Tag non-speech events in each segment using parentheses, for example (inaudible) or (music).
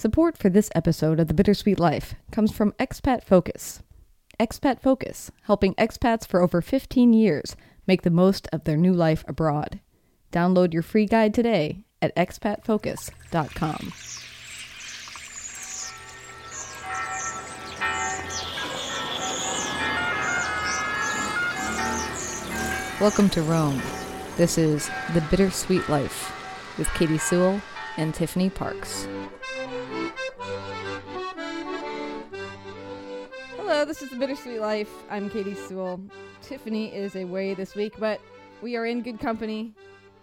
Support for this episode of The Bittersweet Life comes from Expat Focus. Expat Focus, helping expats for over 15 years make the most of their new life abroad. Download your free guide today at expatfocus.com. Welcome to Rome. This is The Bittersweet Life with Katy Sewall and Tiffany Parks. Hello, this is The Bittersweet Life. I'm Katy Sewall. Tiffany is away this week, but we are in good company.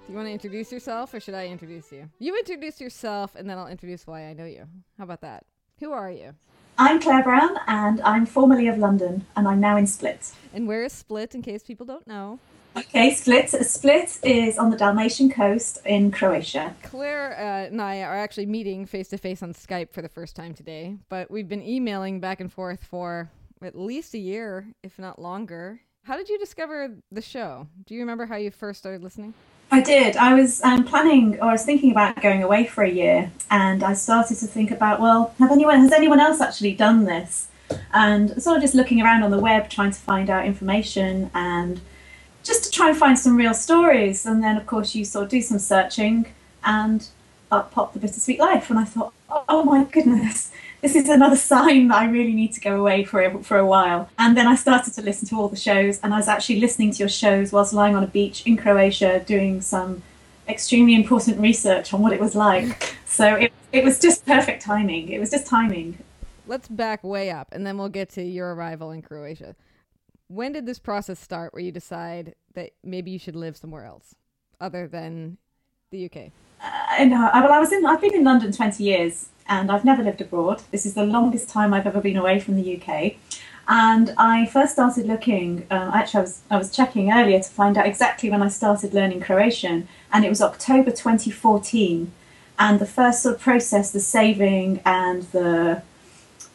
Do you want to introduce yourself or should I introduce you? You introduce yourself and then I'll introduce why I know you. How about that? Who are you? I'm Clare Brown and I'm formerly of London and I'm now in Split. And where is Split in case people don't know? Okay, Split. Split is on the Dalmatian coast in Croatia. Clare uh, and I are actually meeting face to face on Skype for the first time today, but we've been emailing back and forth for at least a year, if not longer. How did you discover the show? Do you remember how you first started listening? I did. I was um, planning, or I was thinking about going away for a year, and I started to think about, well, have anyone has anyone else actually done this? And sort of just looking around on the web, trying to find out information and just to try and find some real stories. And then, of course, you sort of do some searching, and up popped the Bittersweet Life. And I thought, oh, oh my goodness, this is another (laughs) sign that I really need to go away for a, for a while. And then I started to listen to all the shows, and I was actually listening to your shows whilst lying on a beach in Croatia doing some extremely important research on what it was like. (laughs) So it, it was just perfect timing. It was just timing. Let's back way up, and then we'll get to your arrival in Croatia when did this process start where you decide that maybe you should live somewhere else other than the UK? Uh, no, well, I was in. I've been in London twenty years, and I've never lived abroad. This is the longest time I've ever been away from the UK. And I first started looking. Um, actually, I was I was checking earlier to find out exactly when I started learning Croatian, and it was October 2014. And the first sort of process, the saving and the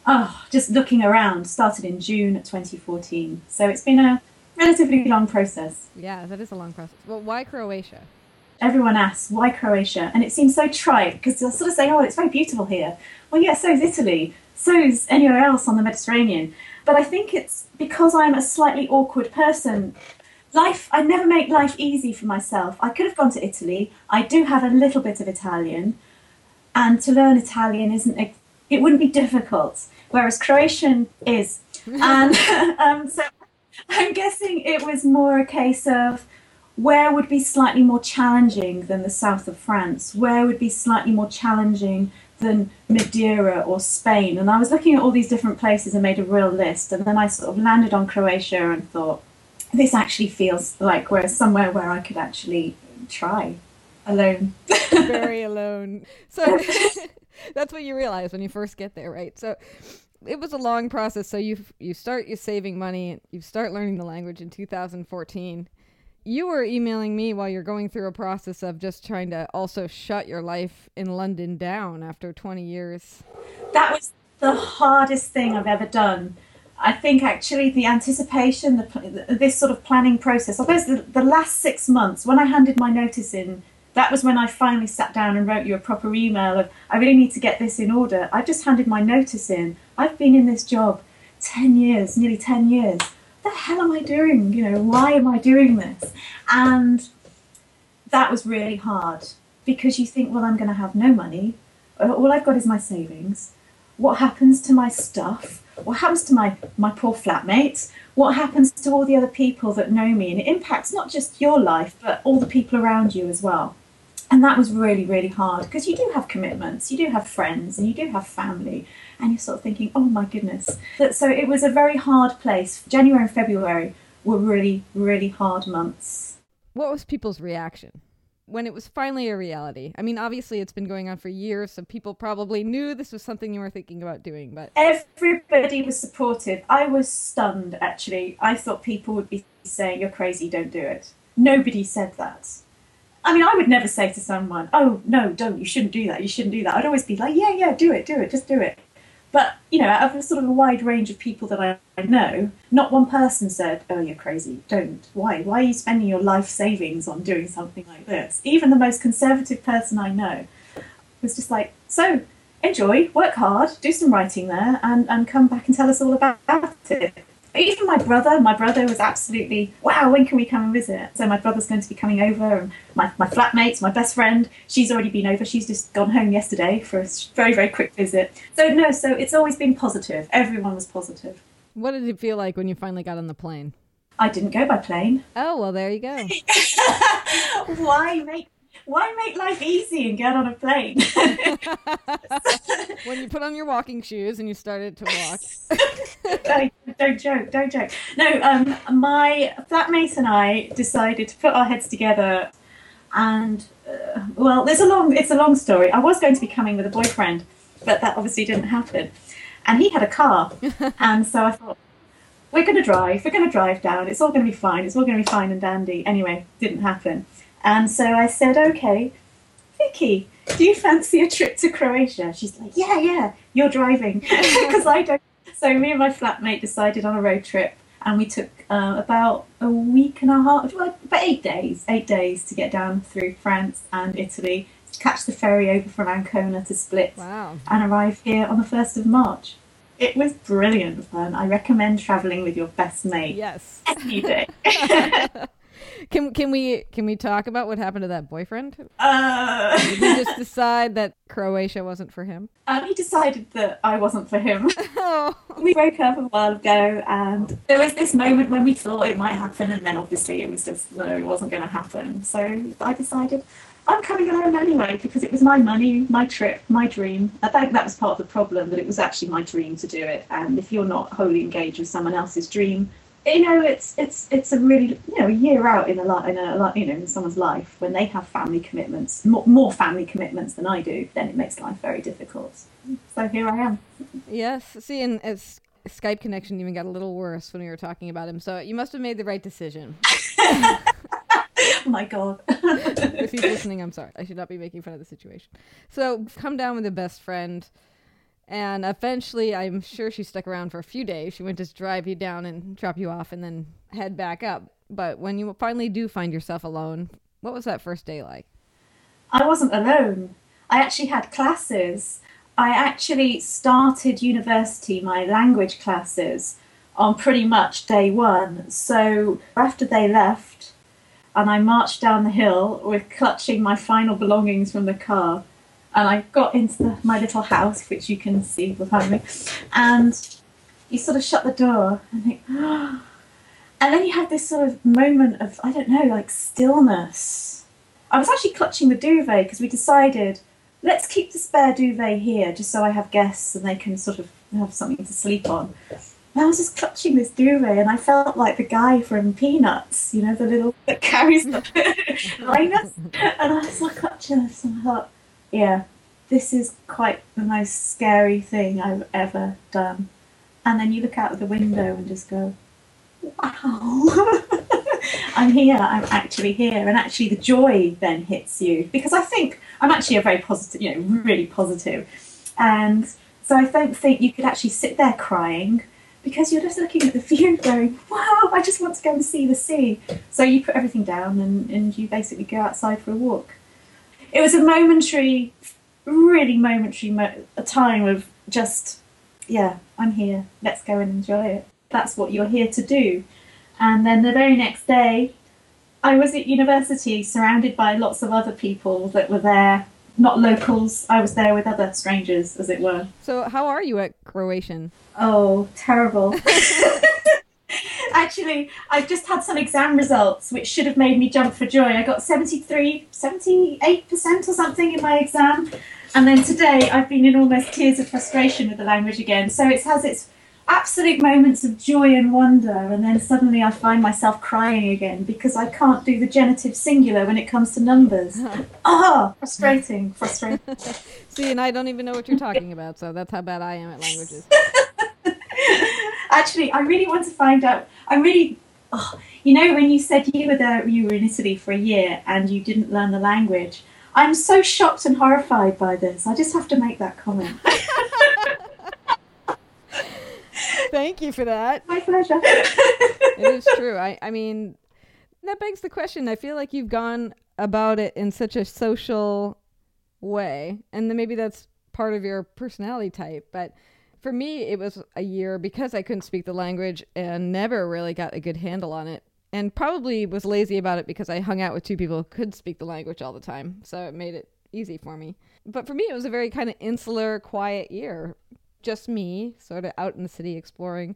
oh, just looking around started in June 2014. So it's been a relatively long process. Yeah, that is a long process. Well, why Croatia? Everyone asks, why Croatia? And it seems so trite because they'll sort of say, oh, it's very beautiful here. Well, yeah, so is Italy. So is anywhere else on the Mediterranean. But I think it's because I'm a slightly awkward person. Life, I never make life easy for myself. I could have gone to Italy. I do have a little bit of Italian. And to learn Italian isn't, it wouldn't be difficult whereas Croatian is. (laughs) And (laughs) um, so I'm guessing it was more a case of where would be slightly more challenging than the south of France? Where would be slightly more challenging than Madeira or Spain? And I was looking at all these different places and made a real list. And then I sort of landed on Croatia and thought, this actually feels like where somewhere where I could actually try alone. (laughs) Very alone. So (laughs) that's what you realize when you first get there, right? So it was a long process. So you you start you saving money, you start learning the language in 2014. You were emailing me while you're going through a process of just trying to also shut your life in London down after 20 years. That was the hardest thing I've ever done. I think actually the anticipation, the, this sort of planning process, I suppose the, the last six months when I handed my notice in that was when I finally sat down and wrote you a proper email of, I really need to get this in order. I've just handed my notice in. I've been in this job 10 years, nearly 10 years. The hell am I doing? You know, why am I doing this? And that was really hard because you think, well, I'm going to have no money. Uh, all I've got is my savings. What happens to my stuff? What happens to my, my poor flatmates? What happens to all the other people that know me? And it impacts not just your life, but all the people around you as well and that was really really hard because you do have commitments you do have friends and you do have family and you're sort of thinking oh my goodness so it was a very hard place january and february were really really hard months what was people's reaction when it was finally a reality i mean obviously it's been going on for years so people probably knew this was something you were thinking about doing but everybody was supportive i was stunned actually i thought people would be saying you're crazy don't do it nobody said that I mean, I would never say to someone, "Oh no, don't! You shouldn't do that. You shouldn't do that." I'd always be like, "Yeah, yeah, do it, do it, just do it." But you know, out of a sort of a wide range of people that I, I know, not one person said, "Oh, you're crazy. Don't. Why? Why are you spending your life savings on doing something like this?" Even the most conservative person I know was just like, "So, enjoy, work hard, do some writing there, and, and come back and tell us all about it. Even my brother, my brother was absolutely, wow, when can we come and visit? So my brother's going to be coming over, and my, my flatmates, my best friend, she's already been over. She's just gone home yesterday for a very, very quick visit. So, no, so it's always been positive. Everyone was positive. What did it feel like when you finally got on the plane? I didn't go by plane. Oh, well, there you go. (laughs) Why make why make life easy and get on a plane? (laughs) when you put on your walking shoes and you started to walk. (laughs) don't, don't joke, don't joke. No, um, my flatmate and I decided to put our heads together, and uh, well, there's a long, it's a long story. I was going to be coming with a boyfriend, but that obviously didn't happen, and he had a car, (laughs) and so I thought. We're going to drive. We're going to drive down. It's all going to be fine. It's all going to be fine and dandy. Anyway, didn't happen. And so I said, okay, Vicky, do you fancy a trip to Croatia? She's like, yeah, yeah, you're driving. (laughs) Because I don't. So me and my flatmate decided on a road trip and we took uh, about a week and a half, well, about eight days, eight days to get down through France and Italy, to catch the ferry over from Ancona to Split, wow. and arrive here on the 1st of March. It was brilliant fun. I recommend traveling with your best mate. Yes. Any day. (laughs) (laughs) Can can we can we talk about what happened to that boyfriend? Uh, Did he just decide that Croatia wasn't for him? um, he decided that I wasn't for him. Oh, (laughs) (laughs) we broke up a while ago, and there was this moment when we thought it might happen, and then obviously it was just no, it wasn't going to happen. So I decided I'm coming alone anyway because it was my money, my trip, my dream. I think that was part of the problem that it was actually my dream to do it. And if you're not wholly engaged with someone else's dream, you know, it's it's it's a really you know a year out in a lot in a lot you know in someone's life when they have family commitments, more, more family commitments than I do, then it makes life very difficult. So here I am. yes. See, and it's, Skype connection even got a little worse when we were talking about him. So you must have made the right decision. (laughs) (laughs) My God. if he's listening, I'm sorry. I should not be making fun of the situation. So come down with a best friend. And eventually, I'm sure she stuck around for a few days. She went to drive you down and drop you off and then head back up. But when you finally do find yourself alone, what was that first day like? I wasn't alone. I actually had classes. I actually started university, my language classes, on pretty much day one. So after they left, and I marched down the hill with clutching my final belongings from the car, and I got into the, my little house, which you can see behind me, and you sort of shut the door and think, (gasps) and then you have this sort of moment of I don't know, like stillness. I was actually clutching the duvet because we decided let's keep the spare duvet here just so I have guests and they can sort of have something to sleep on. And I was just clutching this duvet and I felt like the guy from Peanuts, you know, the little that carries the (laughs) Linus. And I was like clutching this and I thought, yeah, this is quite the most scary thing I've ever done. And then you look out of the window and just go, wow. (laughs) I'm here, I'm actually here. And actually, the joy then hits you because I think I'm actually a very positive, you know, really positive. And so I don't think you could actually sit there crying because you're just looking at the view (laughs) going, wow, I just want to go and see the sea. So you put everything down and, and you basically go outside for a walk. It was a momentary, really momentary mo- a time of just, yeah, I'm here, let's go and enjoy it. That's what you're here to do. And then the very next day, I was at university surrounded by lots of other people that were there, not locals. I was there with other strangers, as it were. So, how are you at Croatian? Oh, terrible. (laughs) Actually, I've just had some exam results which should have made me jump for joy. I got 73, 78% or something in my exam. And then today I've been in almost tears of frustration with the language again. So it has its absolute moments of joy and wonder, and then suddenly I find myself crying again because I can't do the genitive singular when it comes to numbers. (laughs) Ah, frustrating, frustrating. (laughs) See, and I don't even know what you're talking about, so that's how bad I am at languages. (laughs) Actually, I really want to find out. I really, oh, you know, when you said you were there, you were in Italy for a year and you didn't learn the language. I'm so shocked and horrified by this. I just have to make that comment. (laughs) Thank you for that. My pleasure. It is (laughs) true. I, I mean, that begs the question. I feel like you've gone about it in such a social way, and then maybe that's part of your personality type. But for me, it was a year because I couldn't speak the language and never really got a good handle on it. And probably was lazy about it because I hung out with two people who could speak the language all the time. So it made it easy for me. But for me, it was a very kind of insular, quiet year. Just me, sort of out in the city exploring.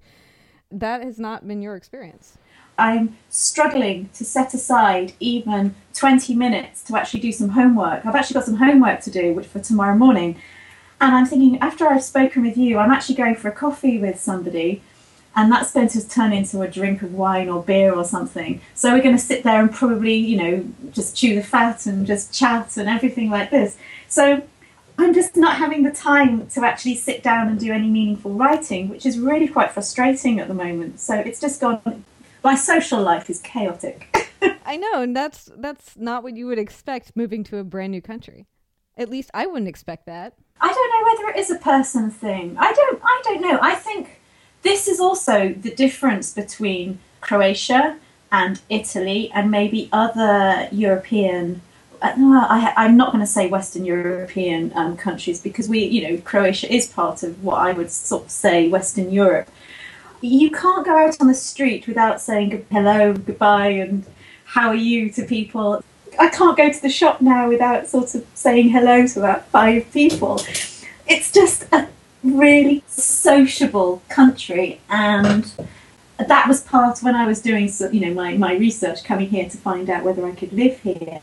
That has not been your experience. I'm struggling to set aside even 20 minutes to actually do some homework. I've actually got some homework to do which for tomorrow morning. And I'm thinking, after I've spoken with you, I'm actually going for a coffee with somebody, and that's going to turn into a drink of wine or beer or something. So we're going to sit there and probably, you know, just chew the fat and just chat and everything like this. So I'm just not having the time to actually sit down and do any meaningful writing, which is really quite frustrating at the moment. So it's just gone. My social life is chaotic. (laughs) I know, and that's that's not what you would expect moving to a brand new country. At least I wouldn't expect that. I don't know whether it is a person thing. I don't. I don't know. I think this is also the difference between Croatia and Italy and maybe other European. Uh, I, I'm not going to say Western European um, countries because we, you know, Croatia is part of what I would sort of say Western Europe. You can't go out on the street without saying hello, goodbye, and how are you to people. I can't go to the shop now without sort of saying hello to about five people. It's just a really sociable country, and that was part when I was doing you know my, my research coming here to find out whether I could live here.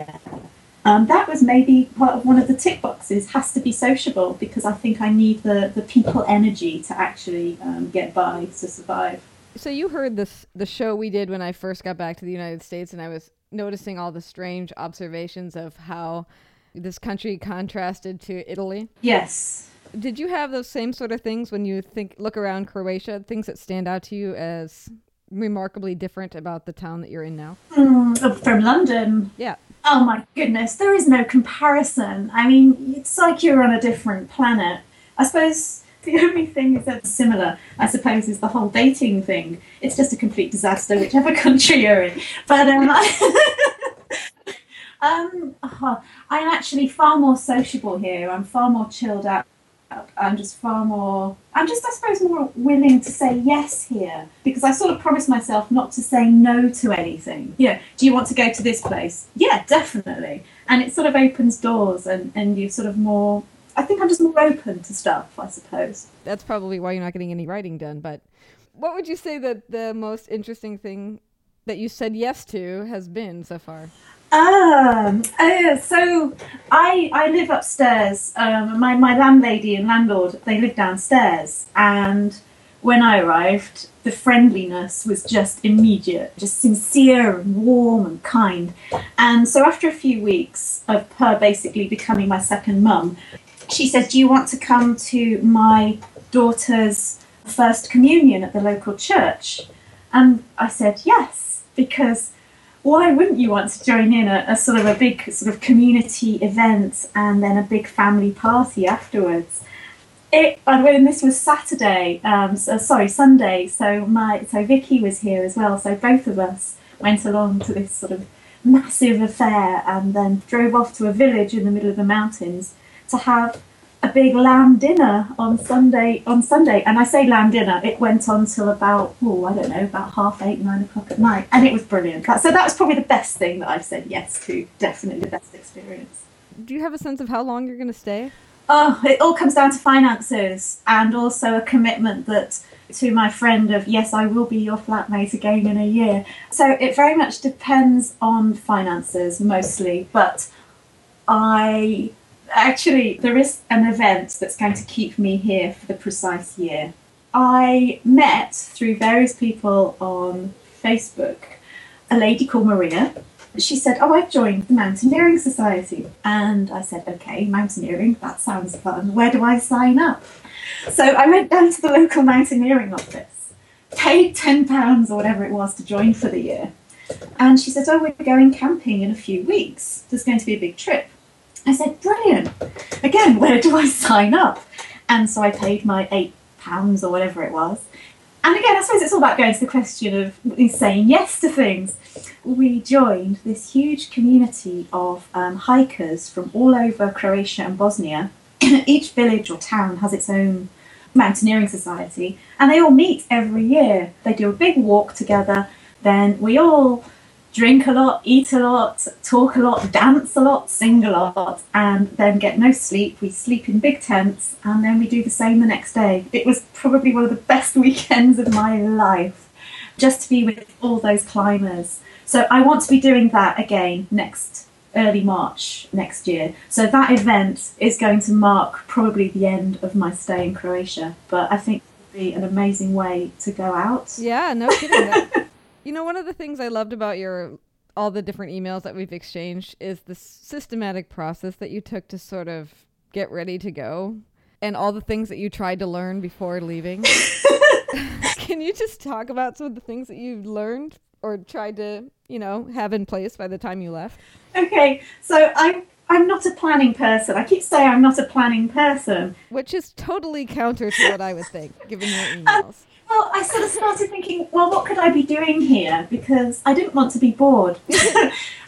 Um, that was maybe part of one of the tick boxes has to be sociable because I think I need the, the people energy to actually um, get by to survive. So you heard this the show we did when I first got back to the United States, and I was noticing all the strange observations of how this country contrasted to Italy. Yes. Did you have those same sort of things when you think look around Croatia? Things that stand out to you as remarkably different about the town that you're in now? Mm, from London. Yeah. Oh my goodness, there is no comparison. I mean, it's like you're on a different planet. I suppose the only thing that's similar, I suppose, is the whole dating thing. It's just a complete disaster, whichever (laughs) country you're in. But um, (laughs) um, oh, I'm actually far more sociable here. I'm far more chilled out. I'm just far more. I'm just, I suppose, more willing to say yes here because I sort of promised myself not to say no to anything. Know, do you want to go to this place? Yeah, definitely. And it sort of opens doors, and and you're sort of more I think I'm just more open to stuff, I suppose. That's probably why you're not getting any writing done. But what would you say that the most interesting thing that you said yes to has been so far? Um, uh, so I I live upstairs. Um, my my landlady and landlord they live downstairs, and when I arrived, the friendliness was just immediate, just sincere and warm and kind. And so after a few weeks of her basically becoming my second mum, she said, Do you want to come to my daughter's first communion at the local church? And I said, Yes, because why wouldn't you want to join in a, a, sort of a big sort of community event and then a big family party afterwards? It, and when this was Saturday, um, so, sorry, Sunday. So my so Vicky was here as well. So both of us went along to this sort of massive affair and then drove off to a village in the middle of the mountains to have a big lamb dinner on Sunday. On Sunday, and I say lamb dinner, it went on till about oh I don't know about half eight nine o'clock at night, and it was brilliant. So that was probably the best thing that I've said yes to. Definitely the best experience. Do you have a sense of how long you're going to stay? Oh, it all comes down to finances and also a commitment that to my friend of yes, I will be your flatmate again in a year. So it very much depends on finances mostly, but I actually, there is an event that's going to keep me here for the precise year. I met through various people on Facebook a lady called Maria. She said, Oh, I've joined the Mountaineering Society. And I said, Okay, mountaineering, that sounds fun. Where do I sign up? So I went down to the local mountaineering office, paid £10 or whatever it was to join for the year. And she said, Oh, we're going camping in a few weeks. There's going to be a big trip. I said, brilliant. Again, (laughs) where do I sign up? And so I paid my eight pounds or whatever it was. And again, I suppose it's all about going to the question of saying yes to things. We joined this huge community of um, hikers from all over Croatia and Bosnia. (clears throat) each village or town has its own mountaineering society, and they all meet every year. They do a big walk together. Then we all drink a lot, eat a lot, talk a lot, dance a lot, sing a lot, and then get no sleep. We sleep in big tents, and then we do the same the next day. It was probably one of the best (laughs) weekends of my life, just to be with all those climbers. So I want to be doing that again next early March next year. So that event is going to mark probably the end of my stay in Croatia, but I think it will be an amazing way to go out. Yeah, no kidding. (laughs) You know, one of the things I loved about your all the different emails that we've exchanged is the systematic process that you took to sort of get ready to go and all the things that you tried to learn before leaving. (laughs) (laughs) Can you just talk about some of the things that you've learned or tried to, you know, have in place by the time you left? Okay, so I'm I'm not a planning person. I keep saying I'm not a planning person, which is totally counter to what I would think, given your (laughs) emails. Um, well, I sort of started thinking, well, what could I be doing here? Because I didn't want to be bored.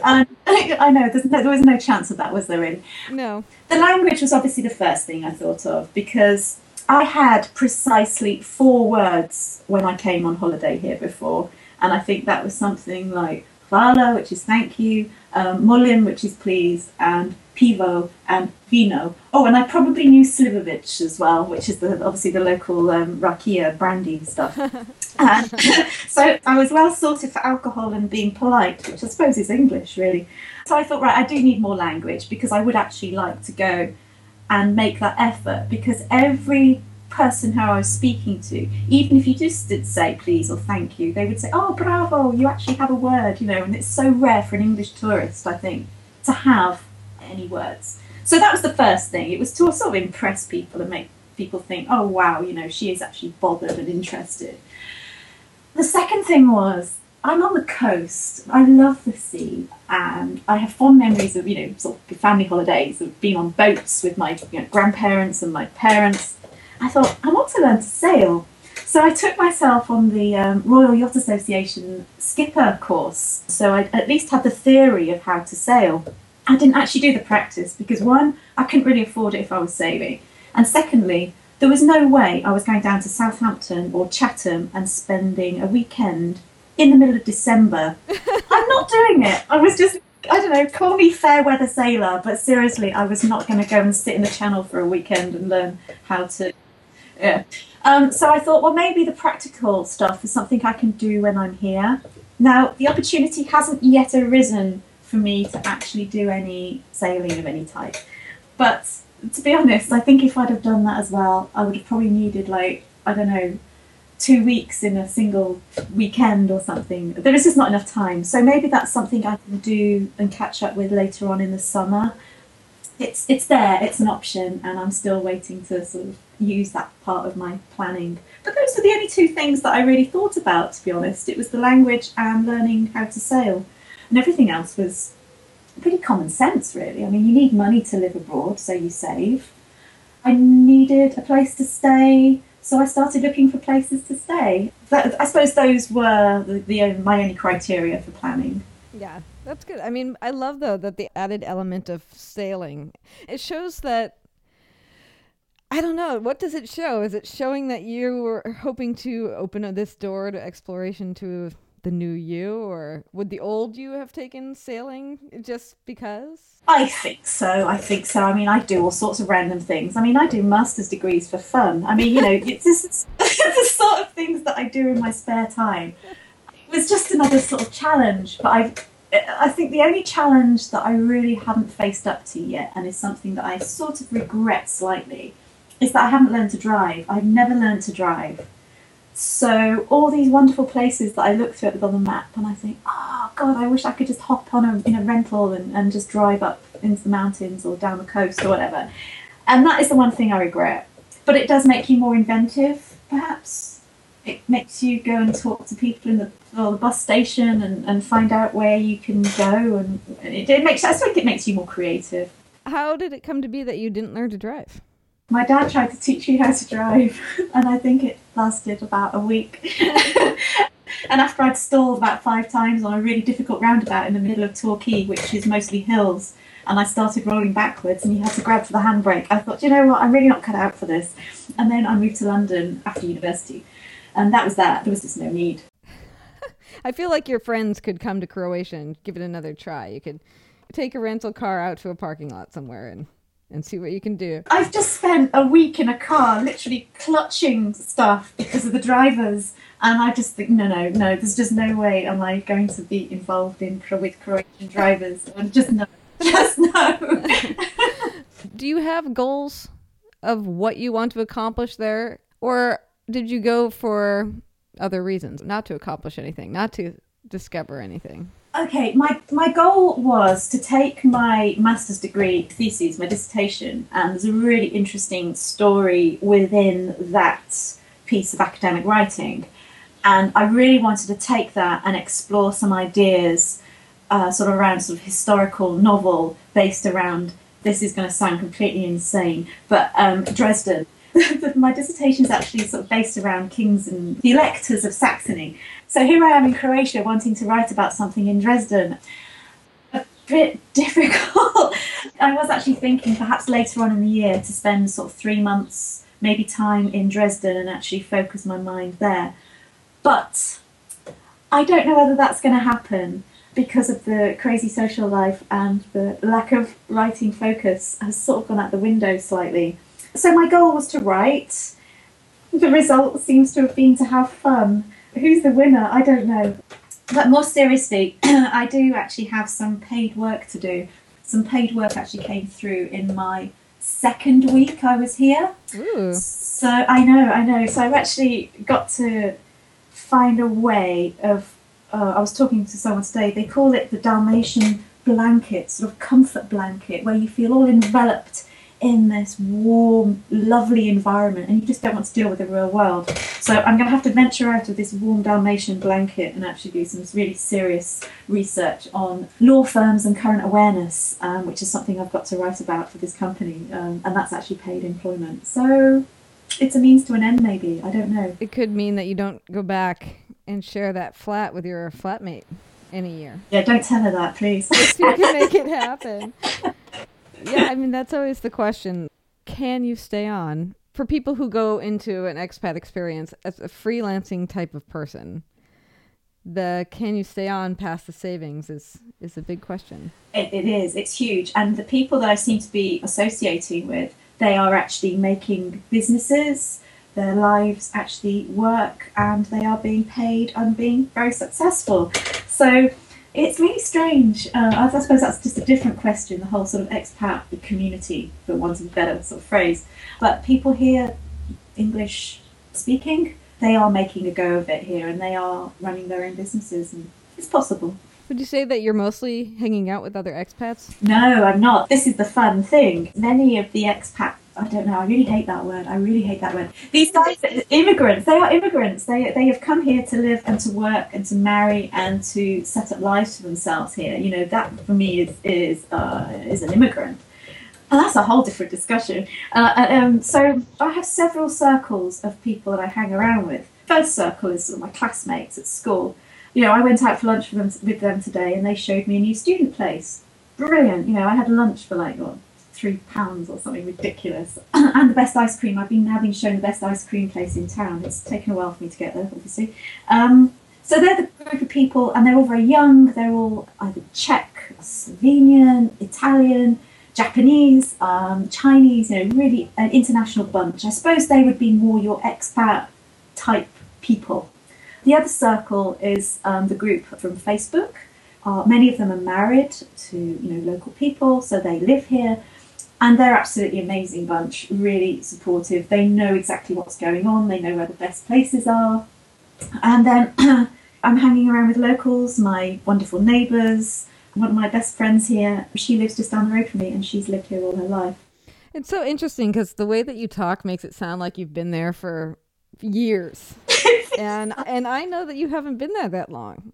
and (laughs) (laughs) I know no, there was no chance of that, was there? Really? No. The language was obviously the first thing I thought of because I had precisely four words when I came on holiday here before, and I think that was something like "hvala," which is thank you, um, "molim," which is please, and pivo and vino. Oh, and I probably knew Slivovic as well, which is the, obviously the local um, rakia brandy stuff. and, (laughs) (laughs) so I was well sorted for alcohol and being polite, which I suppose is English, really. So I thought, right, I do need more language because I would actually like to go and make that effort because every person who I was speaking to, even if you just did say please or thank you, they would say, oh, bravo, you actually have a word, you know, and it's so rare for an English tourist, I think, to have any words. So that was the first thing. It was to sort of impress people and make people think, oh, wow, you know, she is actually bothered and interested. The second thing was, I'm on the coast. I love the sea, and I have fond memories of, you know, sort of family holidays, of being on boats with my you know, grandparents and my parents. I thought, I want to learn to sail. So I took myself on the um, Royal Yacht Association skipper course. So I at least had the theory of how to sail. I didn't actually do the practice because one, I couldn't really afford it if I was saving, and secondly, there was no way I was going down to Southampton or Chatham and spending a weekend in the middle of December. (laughs) I'm not doing it. I was just, I don't know, call me fair weather sailor, but seriously, I was not going to go and sit in the channel for a weekend and learn how to. Yeah. Um, so I thought, well, maybe the practical stuff is something I can do when I'm here. Now, the opportunity hasn't yet arisen for me to actually do any sailing of any type. But to be honest, I think if I'd have done that as well, I would have probably needed like I don't know two weeks in a single weekend or something. There is just not enough time. So maybe that's something I can do and catch up with later on in the summer. It's it's there, it's an option, and I'm still waiting to sort of use that part of my planning. But those are the only two things that I really thought about, to be honest. It was the language and learning how to sail and everything else was pretty common sense, really. I mean, you need money to live abroad, so you save. I needed a place to stay, so I started looking for places to stay. I suppose those were the, the my only criteria for planning. Yeah, that's good. I mean, I love though that the added element of sailing. It shows that I don't know. What does it show? Is it showing that you were hoping to open this door to exploration to the new you, or would the old you have taken sailing just because? I think so. I think so. I mean, I do all sorts of random things. I mean, I do master's degrees for fun. I mean, you know, it's just (laughs) the sort of things that I do in my spare time. It was just another sort of challenge, but I. I think the only challenge that I really haven't faced up to yet, and is something that I sort of regret slightly, is that I haven't learned to drive. I've never learned to drive. So all these wonderful places that I look through on the map, and I think, oh God, I wish I could just hop on a in a rental and, and just drive up into the mountains or down the coast or whatever. And that is the one thing I regret. But it does make you more inventive, perhaps. It makes you go and talk to people in the, or the bus station and, and find out where you can go, and it, it makes I think it makes you more creative. How did it come to be that you didn't learn to drive? My dad tried to teach me how to drive, (laughs) and I think it lasted about a week. (laughs) and after I'd stalled about five times on a really difficult roundabout in the middle of Torquay, which is mostly hills, and I started rolling backwards, and he had to grab for the handbrake. I thought, you know what, I'm really not cut out for this. And then I moved to London after university, and that was that. There was just no need. (laughs) I feel like your friends could come to Croatia and give it another try. You could take a rental car out to a parking lot somewhere and and see what you can do. I've just spent a week in a car, literally clutching stuff because of the drivers, and I just think, no, no, no. There's just no way am I going to be involved in with Croatian drivers. And just no, (laughs) just no. (laughs) do you have goals of what you want to accomplish there, or did you go for other reasons, not to accomplish anything, not to discover anything? Okay, my, my goal was to take my master's degree thesis, my dissertation, and there's a really interesting story within that piece of academic writing. And I really wanted to take that and explore some ideas uh, sort of around sort of historical novel based around this is going to sound completely insane, but um, Dresden. (laughs) my dissertation is actually sort of based around kings and the electors of Saxony. So here I am in Croatia wanting to write about something in Dresden. A bit (laughs) difficult. I was actually thinking perhaps later on in the year to spend sort of three months, maybe time in Dresden and actually focus my mind there. But I don't know whether that's going to happen because of the crazy social life and the lack of writing focus has sort of gone out the window slightly. So my goal was to write. The result seems to have been to have fun who's the winner? I don't know. But more seriously, (clears throat) I do actually have some paid work to do. Some paid work actually came through in my second week I was here. Ooh. So I know, I know. So I've actually got to find a way of. Uh, I was talking to someone today. They call it the Dalmatian blanket, sort of comfort blanket, where you feel all enveloped in this warm, lovely environment, and you just don't want to deal with the real world. So I'm going to have to venture out of this warm Dalmatian blanket and actually do some really serious research on law firms and current awareness, um, which is something I've got to write about for this company, um, and that's actually paid employment. So it's a means to an end, maybe. I don't know. It could mean that you don't go back and share that flat with your flatmate in a year. Yeah, don't tell her that, please. you can make it happen. (laughs) yeah, I mean that's always the question. Can you stay on? For people who go into an expat experience as a freelancing type of person, the can you stay on past the savings is is a big question. It, it is. It's huge, and the people that I seem to be associating with, they are actually making businesses. Their lives actually work, and they are being paid and being very successful. So it's really strange. Uh, I suppose that's just a different question, the whole sort of expat community, for want of a better sort of phrase. But people here, English speaking, they are making a go of it here and they are running their own businesses and it's possible. Would you say that you're mostly hanging out with other expats? No, I'm not. This is the fun thing. Many of the expat I don't know. I really hate that word. I really hate that word. These guys, immigrants. They are immigrants. They they have come here to live and to work and to marry and to set up lives for themselves here. You know that for me is is uh, is an immigrant. And that's a whole different discussion. Uh, uh, um, so I have several circles of people that I hang around with. First circle is my classmates at school. You know, I went out for lunch with them, with them today, and they showed me a new student place. Brilliant. You know, I had lunch for like what three pounds or something ridiculous. (clears throat) and the best ice cream. I've been now been shown the best ice cream place in town. It's taken a while for me to get there, obviously. Um, so they're the group of people, and they're all very young. They're all either Czech, Slovenian, Italian, Japanese, um, Chinese. You know, really an international bunch. I suppose they would be more your expat type people. The other circle is um, the group from Facebook. Uh, many of them are married to you know local people, so they live here and they're absolutely amazing bunch, really supportive. They know exactly what's going on, they know where the best places are. And then (clears throat) I'm hanging around with locals, my wonderful neighbours. One of my best friends here, she lives just down the road from me and she's lived here all her life. It's so interesting because the way that you talk makes it sound like you've been there for years. And (laughs) and I know that you haven't been there that long.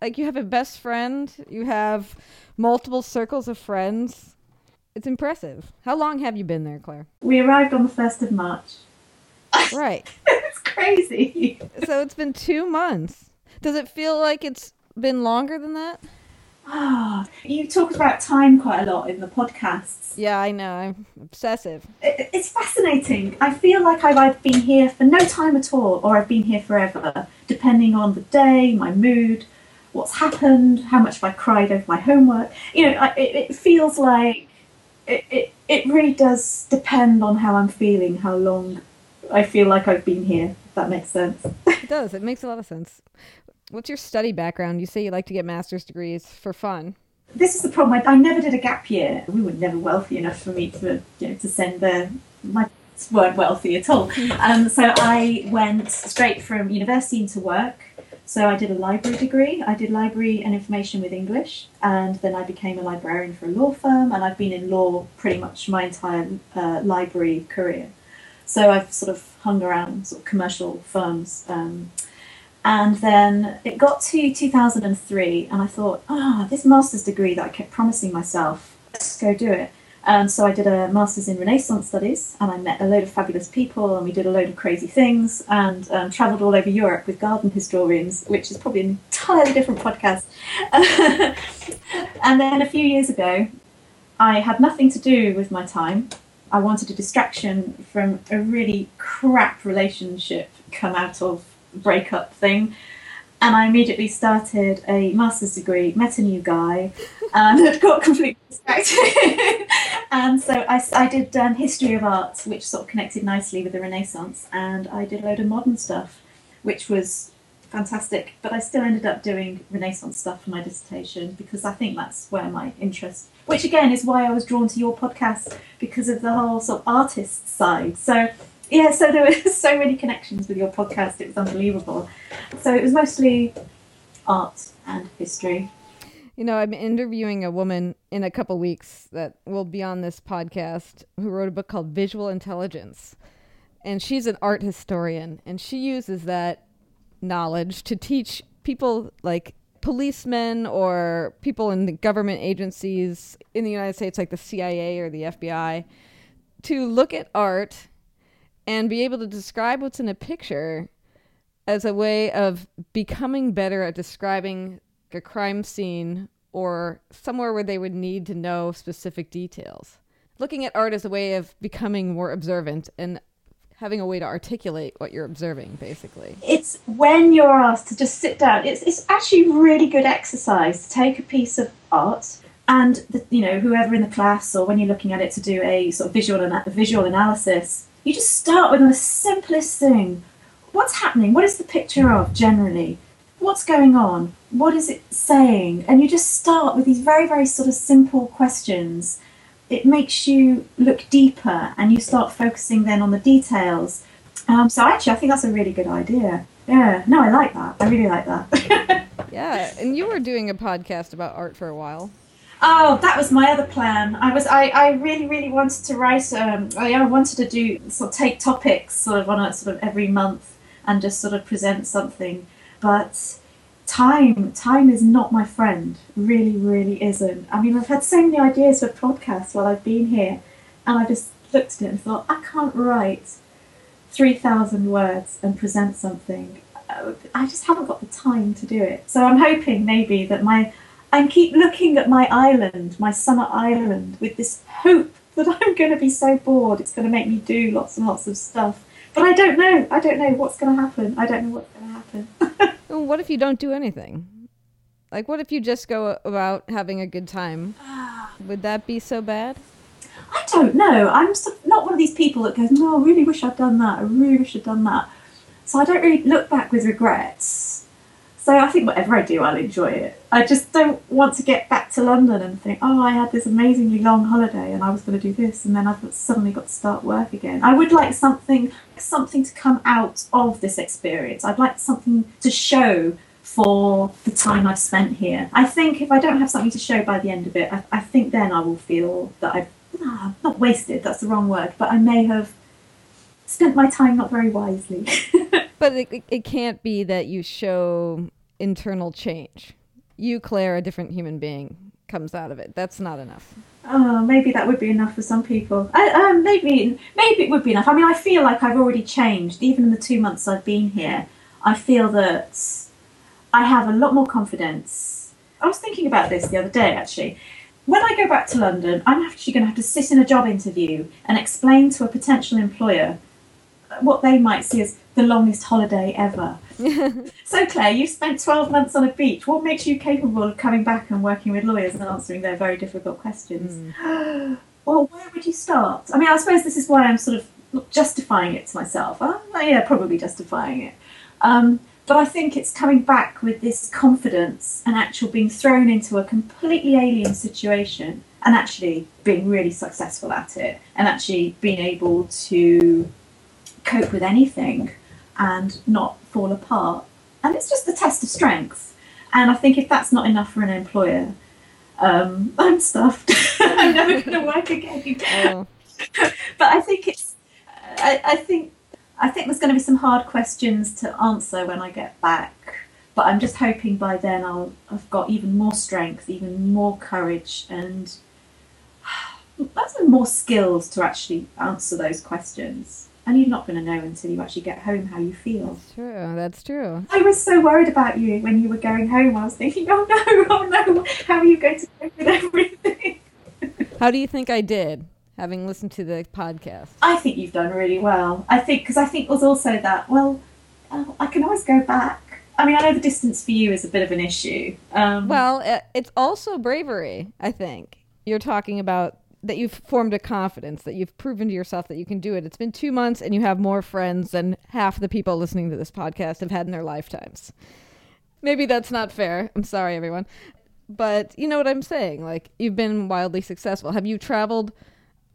Like you have a best friend, you have multiple circles of friends it's impressive. How long have you been there, Clare? We arrived on the 1st of March. Right. (laughs) it's crazy. So it's been two months. Does it feel like it's been longer than that? Ah, (gasps) you talk about time quite a lot in the podcasts. Yeah, I know. I'm obsessive. It, it's fascinating. I feel like I've either been here for no time at all or I've been here forever, depending on the day, my mood, what's happened, how much have I cried over my homework. You know, I, it, it feels like it, it, it really does depend on how I'm feeling, how long I feel like I've been here, if that makes sense. It does. It makes a lot of sense. What's your study background? You say you like to get master's degrees for fun. This is the problem. I, I never did a gap year. We were never wealthy enough for me to, you know, to send the my weren't wealthy at all. Um, so I went straight from university into work. So I did a library degree. I did library and information with English, and then I became a librarian for a law firm. And I've been in law pretty much my entire uh, library career. So I've sort of hung around sort of commercial firms. Um, and then it got to 2003, and I thought, ah, oh, this master's degree that I kept promising myself, let's go do it. And so I did a master's in Renaissance studies, and I met a load of fabulous people, and we did a load of crazy things, and um, travelled all over Europe with garden historians, which is probably an entirely different podcast. (laughs) and then a few years ago, I had nothing to do with my time. I wanted a distraction from a really crap relationship come out of breakup thing. And I immediately started a master's degree, met a new guy, and (laughs) got completely distracted. (laughs) and so I, I did um, history of art, which sort of connected nicely with the Renaissance, and I did a load of modern stuff, which was fantastic. But I still ended up doing Renaissance stuff for my dissertation because I think that's where my interest, which again is why I was drawn to your podcast because of the whole sort of artist side. So yeah, so there were (laughs) so many connections with your podcast. It was unbelievable. So it was mostly art and history. You know, I'm interviewing a woman in a couple weeks that will be on this podcast who wrote a book called Visual Intelligence. And she's an art historian, and she uses that knowledge to teach people like policemen or people in the government agencies in the United States, like the CIA or the FBI, to look at art and be able to describe what's in a picture as a way of becoming better at describing a crime scene or somewhere where they would need to know specific details. Looking at art as a way of becoming more observant and having a way to articulate what you're observing, basically. It's when you're asked to just sit down, it's, it's actually really good exercise to take a piece of art and, the, you know, whoever in the class or when you're looking at it to do a sort of visual, ana- visual analysis you just start with the simplest thing. What's happening? What is the picture of generally? What's going on? What is it saying? And you just start with these very, very sort of simple questions. It makes you look deeper and you start focusing then on the details. Um, so actually, I think that's a really good idea. Yeah, no, I like that. I really like that. (laughs) yeah, and you were doing a podcast about art for a while. Oh, that was my other plan. I was I, I really really wanted to write. Um, I, I wanted to do sort of take topics sort of on a sort of every month and just sort of present something, but time time is not my friend. Really really isn't. I mean, I've had so many ideas for podcasts while I've been here, and I just looked at it and thought I can't write three thousand words and present something. I just haven't got the time to do it. So I'm hoping maybe that my and keep looking at my island, my summer island, with this hope that (laughs) I'm going to be so bored it's going to make me do lots and lots of stuff. But I don't know. I don't know what's going to happen. I don't know what's going to happen. (laughs) well, what if you don't do anything? Like, what if you just go about having a good time? (sighs) Would that be so bad? I don't know. I'm not one of these people that goes, no, I really wish I'd done that. I really wish I'd done that. So I don't really look back with regrets. So I think whatever I do, I'll enjoy it. I just don't want to get back to London and think, oh, I had this amazingly long holiday and I was going to do this, and then I've suddenly got to start work again. I would like something, something to come out of this experience. I'd like something to show for the time I've spent here. I think if I don't have something to show by the end of it, I, I think then I will feel that I've ah, not wasted. That's the wrong word, but I may have spent my time not very wisely. (laughs) but it, it can't be that you show internal change. You, Clare, a different human being, comes out of it. That's not enough. Oh, maybe that would be enough for some people. I, um, maybe, maybe it would be enough. I mean, I feel like I've already changed. Even in the two months I've been here, I feel that I have a lot more confidence. I was thinking about this the other day actually. When I go back to London, I'm actually going to have to sit in a job interview and explain to a potential employer what they might see as the longest holiday ever. (laughs) so, Clare, you've spent 12 months on a beach. What makes you capable of coming back and working with lawyers and answering their very difficult questions? Mm. (gasps) well, where would you start? I mean, I suppose this is why I'm sort of justifying it to myself. Uh, yeah, probably justifying it. Um, but I think it's coming back with this confidence and actual being thrown into a completely alien situation and actually being really successful at it and actually being able to cope with anything and not fall apart. And it's just the test of strength. And I think if that's not enough for an employer, um, (laughs) I'm stuffed. (laughs) I'm never going to work again. Oh. (laughs) but I think it's. I, I think I think there's going to be some hard questions to answer when I get back. But I'm just hoping by then I'll I've got even more strength, even more courage, and (sighs) more skills to actually answer those questions. And you're not going to know until you actually get home how you feel. That's true. That's true. I was so worried about you when you were going home. I was thinking, oh no, (laughs) oh no, how are you going to cope with everything? (laughs) how do you think I did? having listened to the podcast? I think you've done really well. I think because I think it was also that well, uh, I can always go back. I mean, I know the distance for you is a bit of an issue. Um, well, it's also bravery. I think you're talking about that you've formed a confidence that you've proven to yourself that you can do it. It's been two months and you have more friends than half the people listening to this podcast have had in their lifetimes. Maybe that's not fair. I'm sorry, everyone. But you know what I'm saying? Like, you've been wildly successful. Have you traveled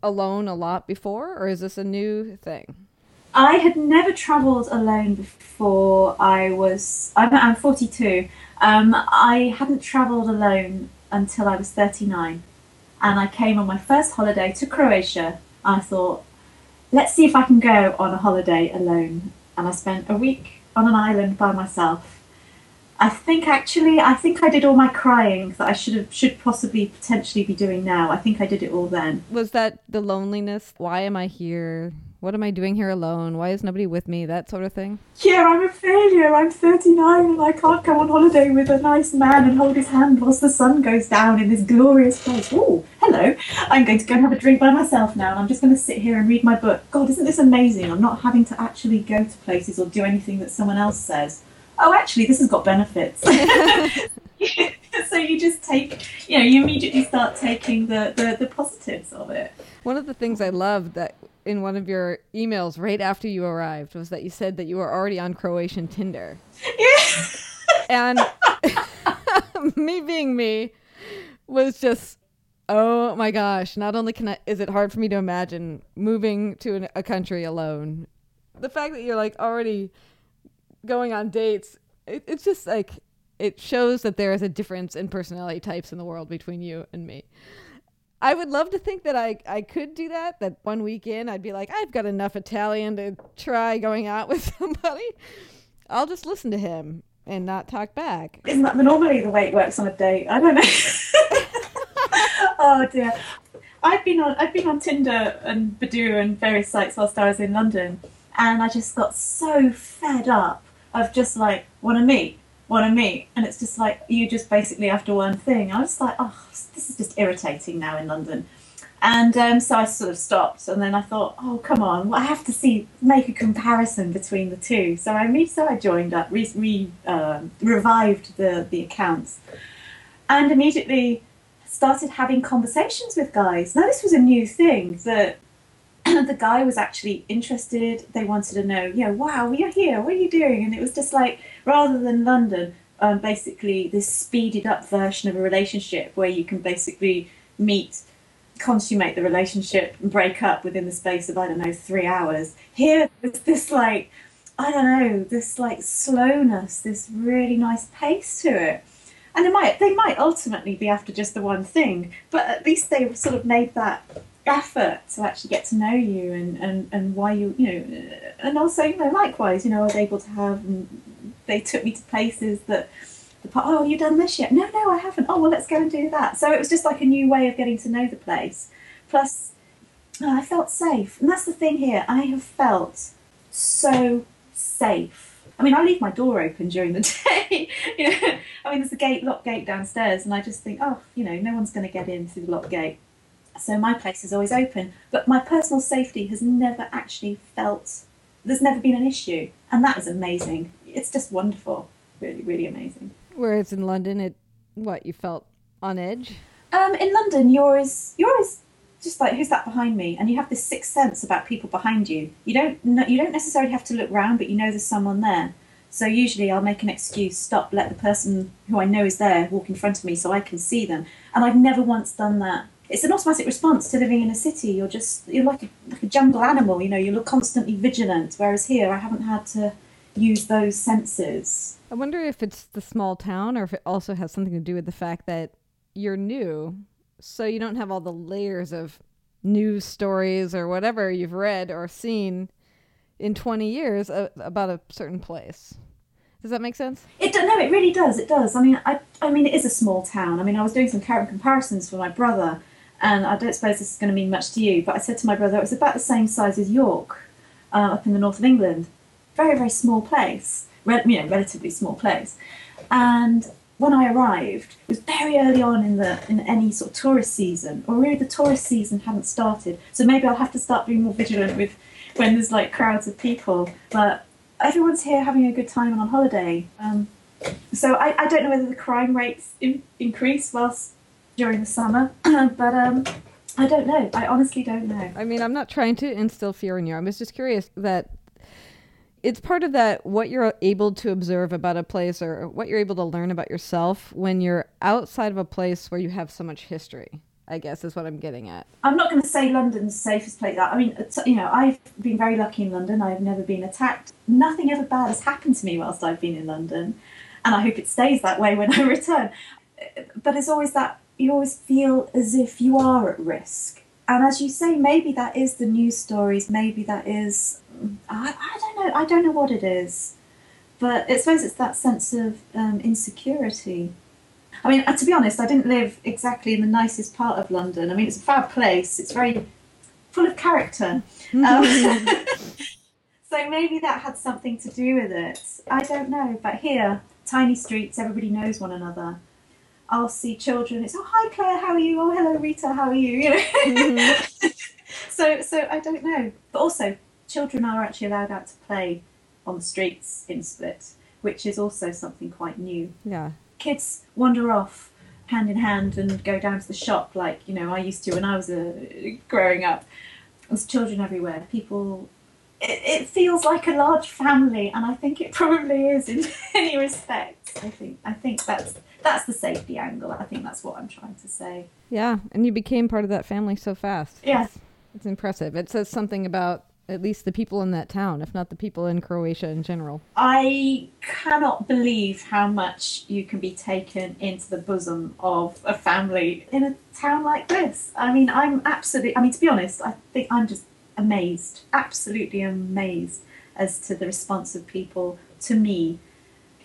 alone a lot before, or is this a new thing? I had never travelled alone before I was. I'm, I'm 42. Um, I hadn't travelled alone until I was 39. And I came on my first holiday to Croatia. I thought, let's see if I can go on a holiday alone. And I spent a week on an island by myself. I think actually, I think I did all my crying that I should have, should possibly potentially be doing now. I think I did it all then. Was that the loneliness? Why am I here? What am I doing here alone? Why is nobody with me? That sort of thing. Yeah, I'm a failure. I'm 39 and I can't go on holiday with a nice man and hold his hand whilst the sun goes down in this glorious place. Oh, hello. I'm going to go and have a drink by myself now and I'm just going to sit here and read my book. God, isn't this amazing? I'm not having to actually go to places or do anything that someone else says oh, actually, this has got benefits. (laughs) (laughs) so you just take, you know, you immediately start taking the, the, the positives of it. One of the things I love that in one of your emails right after you arrived was that you said that you were already on Croatian Tinder. Yeah. And (laughs) me being me was just oh my gosh not only can I, is it hard for me to imagine moving to an, a country alone the fact that you're like already going on dates, it, it's just like it shows that there is a difference in personality types in the world between you and me. I would love to think that I, I could do that, that one weekend I'd be like, I've got enough Italian to try going out with (laughs) somebody. I'll just listen to him and not talk back. Isn't that normally the way it works on a date? I don't know. (laughs) oh dear. I've been on I've been on Tinder and Badoo and various sites whilst I was in London and I just got so fed up of just like want to meet, want to meet, and it's just like you just basically after one thing. I was like, oh, this is just irritating now in London. And um, so I sort of stopped, and then I thought, oh come on, well, I have to see make a comparison between the two. So I re- so I joined up, re, re uh, revived the the accounts, and immediately started having conversations with guys. Now this was a new thing that (clears throat) the guy was actually interested. They wanted to know, you know, wow, we are here. What are you doing? And it was just like, rather than London, um, basically this speeded up version of a relationship where you can basically meet, consummate the relationship, and break up within the space of I don't know three hours. Here, it's this like, I don't know, this like slowness, this really nice pace to it. And they might they might ultimately be after just the one thing, but at least they sort of made that effort to actually get to know you and, and, and why you you know and also you know likewise you know I was able to have they took me to places that the oh you done this yet? No no I haven't. Oh well let's go and do that. So it was just like a new way of getting to know the place. Plus oh, I felt safe. And that's the thing here I have felt so safe. I mean, I leave my door open during the (laughs) day. you know, I mean, there's a gate, lock gate downstairs, and I just think, oh, you know, no one's going to get in through the lock gate. So my place is always open. But my personal safety has never actually felt, there's never been an issue. And that is amazing. It's just wonderful. Really, really amazing. Whereas in London, it, what, you felt on edge? Um, in London, you're always, you're always just like who's that behind me and you have this sixth sense about people behind you you don't know, you don't necessarily have to look round but you know there's someone there so usually i'll make an excuse stop let the person who i know is there walk in front of me so i can see them and i've never once done that it's an automatic response to living in a city you're just you're like a, like a jungle animal you know you're constantly vigilant whereas here i haven't had to use those senses i wonder if it's the small town or if it also has something to do with the fact that you're new so you don't have all the layers of news stories or whatever you've read or seen in 20 years uh, about a certain place. Does that make sense? It no, it really does. It does. I mean, I I mean, it is a small town. I mean, I was doing some current comparisons for my brother, and I don't suppose this is going to mean much to you, but I said to my brother it was about the same size as York, uh, up in the north of England. Very very small place, Re- you know, relatively small place, and when I arrived, it was very early on in the in any sort of tourist season, or really the tourist season hadn't started. So maybe I'll have to start being more vigilant with when there's like crowds of people. But everyone's here having a good time and on holiday. Um, so I, I don't know whether the crime rates in, increase whilst during the summer, (clears throat) but um, I don't know. I honestly don't know. I mean, I'm not trying to instill fear in you. I was just curious that it's part of that what you're able to observe about a place or what you're able to learn about yourself when you're outside of a place where you have so much history. I guess is what I'm getting at. I'm not going to say London's the safest place. I mean, you know, I've been very lucky in London. I've never been attacked. Nothing ever bad has happened to me whilst I've been in London, and I hope it stays that way when I (laughs) return. But it's always that you always feel as if you are at risk. And as you say, maybe that is the news stories. Maybe that is I, I don't know. I don't know what it is, but I suppose it's that sense of um, insecurity. I mean, uh, to be honest, I didn't live exactly in the nicest part of London. I mean, it's a fab place. It's very full of character. (laughs) Um, (laughs) so maybe that had something to do with it. I don't know. But here, tiny streets, everybody knows one another. I'll see children. It's oh hi Clare, how are you? Oh hello Rita, how are you? (laughs) You know. Mm-hmm. so so I don't know. But also children are actually allowed out to play on the streets in Split, which is also something quite new. Yeah. Kids wander off hand in hand and go down to the shop like, you know, I used to when I was uh, growing up. There's children everywhere. People it, it, feels like a large family and I think it probably is in (laughs) many respects. I think I think that's that's the safety angle. I think that's what I'm trying to say. Yeah, and you became part of that family so fast. Yes. It's, it's impressive. It says something about at least the people in that town, if not the people in Croatia in general. I cannot believe how much you can be taken into the bosom of a family in a town like this. I mean, I'm absolutely, I mean, to be honest, I think I'm just amazed, absolutely amazed as to the response of people to me.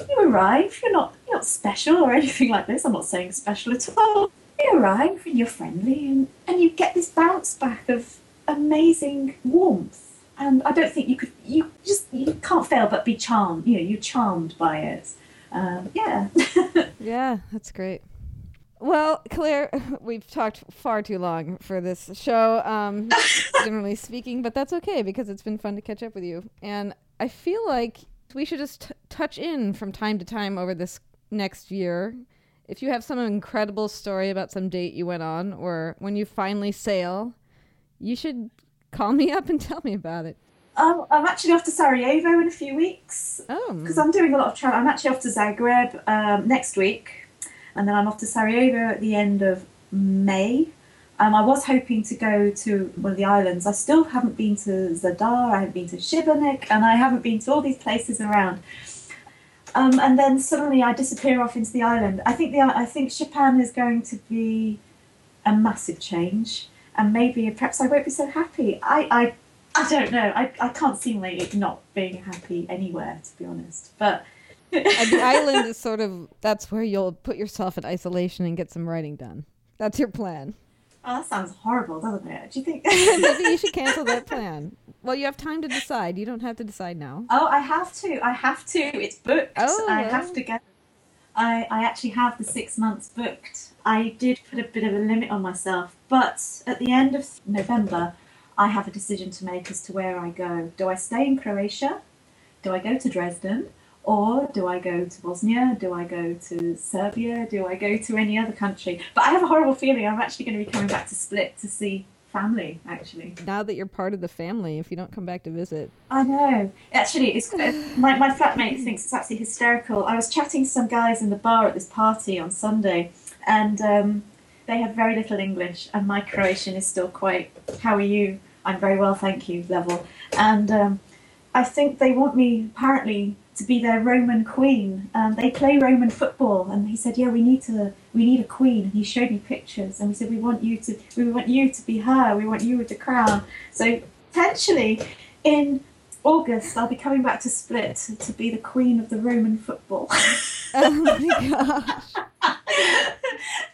You arrive, you're not, you're not special or anything like this. I'm not saying special at all. You arrive and you're friendly and, and you get this bounce back of amazing warmth and I don't think you could. You just you can't fail but be charmed. You know, you're charmed by it. Um, yeah. (laughs) yeah, that's great. Well, Clare, (laughs) we've talked far too long for this show, um, (laughs) generally speaking, but that's okay because it's been fun to catch up with you. And I feel like we should just t- touch in from time to time over this next year. If you have some incredible story about some date you went on, or when you finally sail, you should Call me up and (laughs) tell me about it. Um, I'm actually off to Sarajevo in a few weeks. Oh. Because I'm doing a lot of travel. I'm actually off to Zagreb um, next week, and then I'm off to Sarajevo at the end of May. Um, I was hoping to go to one of the islands. I still haven't been to Zadar, I haven't been to Šibenik, and I haven't been to all these places around. Um, and then suddenly I disappear off into the island. I think the I think Japan is going to be a massive change and maybe perhaps I won't be so happy. I, I, I don't know. I, I can't see me not being happy anywhere, to be honest. But the (laughs) island is sort of that's where you'll put yourself in isolation and get some writing done. That's your plan. Oh, that sounds horrible, doesn't it? Do you think? (laughs) Maybe you should cancel that (laughs) plan. Well, you have time to decide. You don't have to decide now. Oh, I have to. I have to. It's booked. Oh, I well. have to go. I, I actually have the six months booked. I did put a bit of a limit on myself, but at the end of November, I have a decision to make as to where I go. Do I stay in Croatia? Do I go to Dresden? Or do I go to Bosnia? Do I go to Serbia? Do I go to any other country? But I have a horrible feeling I'm actually going to be coming back to Split to see family, actually. Now that you're part of the family, if you don't come back to visit, I know. Actually, it's uh, my my flatmate thinks it's absolutely hysterical. I was chatting to some guys in the bar at this party on Sunday, and um, they have very little English, and my Croatian is still quite. How are you? I'm very well, thank you. Level, and um, I think they want me apparently to be their Roman queen. Um, they play Roman football, and he said, "Yeah, we need to. We need a queen." And he showed me pictures, and we said, "We want you to. We want you to be her. We want you with the crown." So potentially, in August, I'll be coming back to Split to, to be the queen of the Roman football. (laughs) oh my gosh.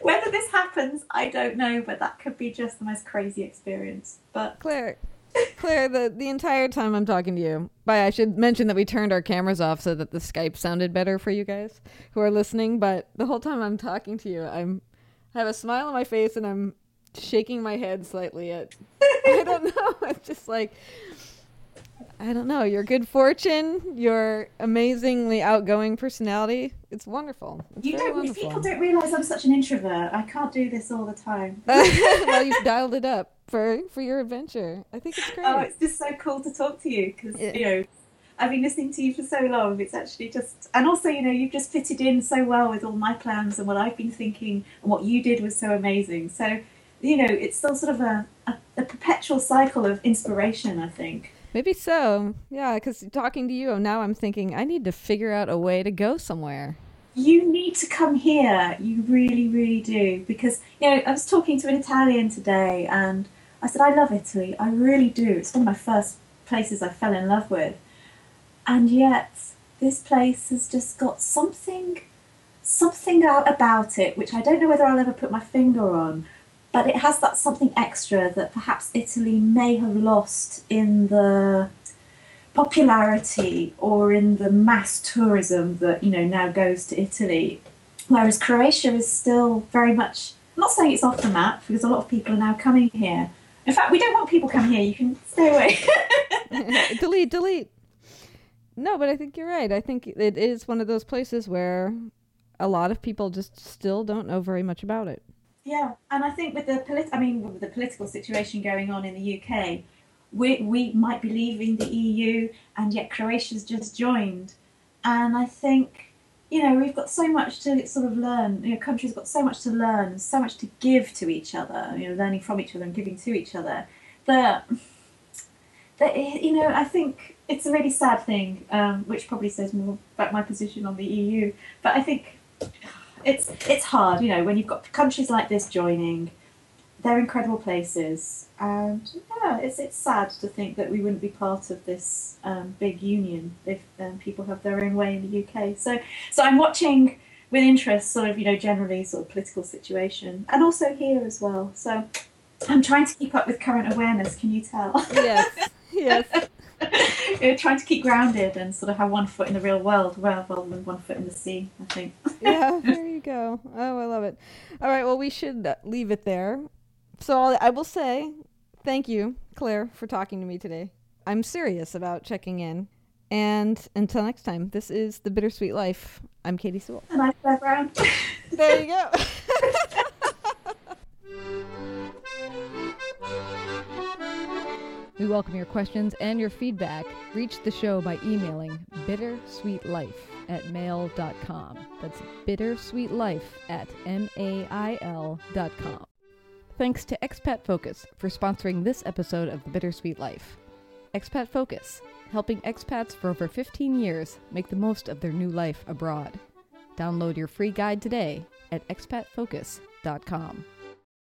Whether this happens, I don't know, but that could be just the most crazy experience. But Clare, (laughs) Clare, the, the entire time I'm talking to you, but I should mention that we turned our cameras off so that the Skype sounded better for you guys who are listening. But the whole time I'm talking to you, I'm I have a smile on my face and I'm shaking my head slightly at (laughs) I don't know. (laughs) It's just like I don't know. Your good fortune, your amazingly outgoing personality. It's wonderful. It's you don't. wonderful. People don't realise I'm such an introvert. I can't do this all the time. (laughs) well, you've dialed it up for for your adventure. I think it's oh, great. Oh, it's just so cool to talk to you because Yeah. you know I've been listening to you for so long. It's actually just, and also you know you've just fitted in so well with all my plans and what I've been thinking and what you did was so amazing. So you know it's still sort of a a, a perpetual cycle of inspiration. I think. Maybe so. Yeah, because talking to you now, I'm thinking I need to figure out a way to go somewhere. You need to come here. You really, really do. Because, you know, I was talking to an Italian today and I said, I love Italy. I really do. It's one of my first places I fell in love with. And yet, this place has just got something, something out about it, which I don't know whether I'll ever put my finger on. But it has that something extra that perhaps Italy may have lost in the popularity or in the mass tourism that you know now goes to Italy, whereas Croatia is still very much. I'm not saying it's off the map because a lot of people are now coming here. In fact, we don't want people coming here. You can stay away. (laughs) delete, delete. No, but I think you're right. I think it is one of those places where a lot of people just still don't know very much about it. Yeah, and I think with the polit- I mean, with the political situation going on in the UK, we we might be leaving the EU, and yet Croatia's just joined, and I think you know we've got so much to sort of learn. You know, countries got so much to learn, so much to give to each other. You know, learning from each other and giving to each other. That that you know, I think it's a really sad thing, um, which probably says more about my position on the EU. But I think it's it's hard, you know, when you've got countries like this joining. They're incredible places, and yeah, it's it's sad to think that we wouldn't be part of this um, big union if um, people have their own way in the UK. So, so I'm watching with interest, sort of, you know, generally sort of political situation, and also here as well. So, I'm trying to keep up with current awareness. Can you tell? Yes, (laughs) yes. (laughs) trying to keep grounded and sort of have one foot in the real world rather than one foot in the sea. I think. yeah, (laughs) there you go. Oh, I love it. All right, well, we should leave it there. So I'll, I will say thank you, Clare, for talking to me today. I'm serious about checking in. And until next time, this is The Bittersweet Life. I'm Katy Sewall. And I Clare Brown. There you go. (laughs) We welcome your questions and your feedback. Reach the show by emailing bittersweetlife at mail.com. That's bittersweetlife at mail.com. Thanks to Expat Focus for sponsoring this episode of The Bittersweet Life. Expat Focus, helping expats for over 15 years make the most of their new life abroad. Download your free guide today at expatfocus.com.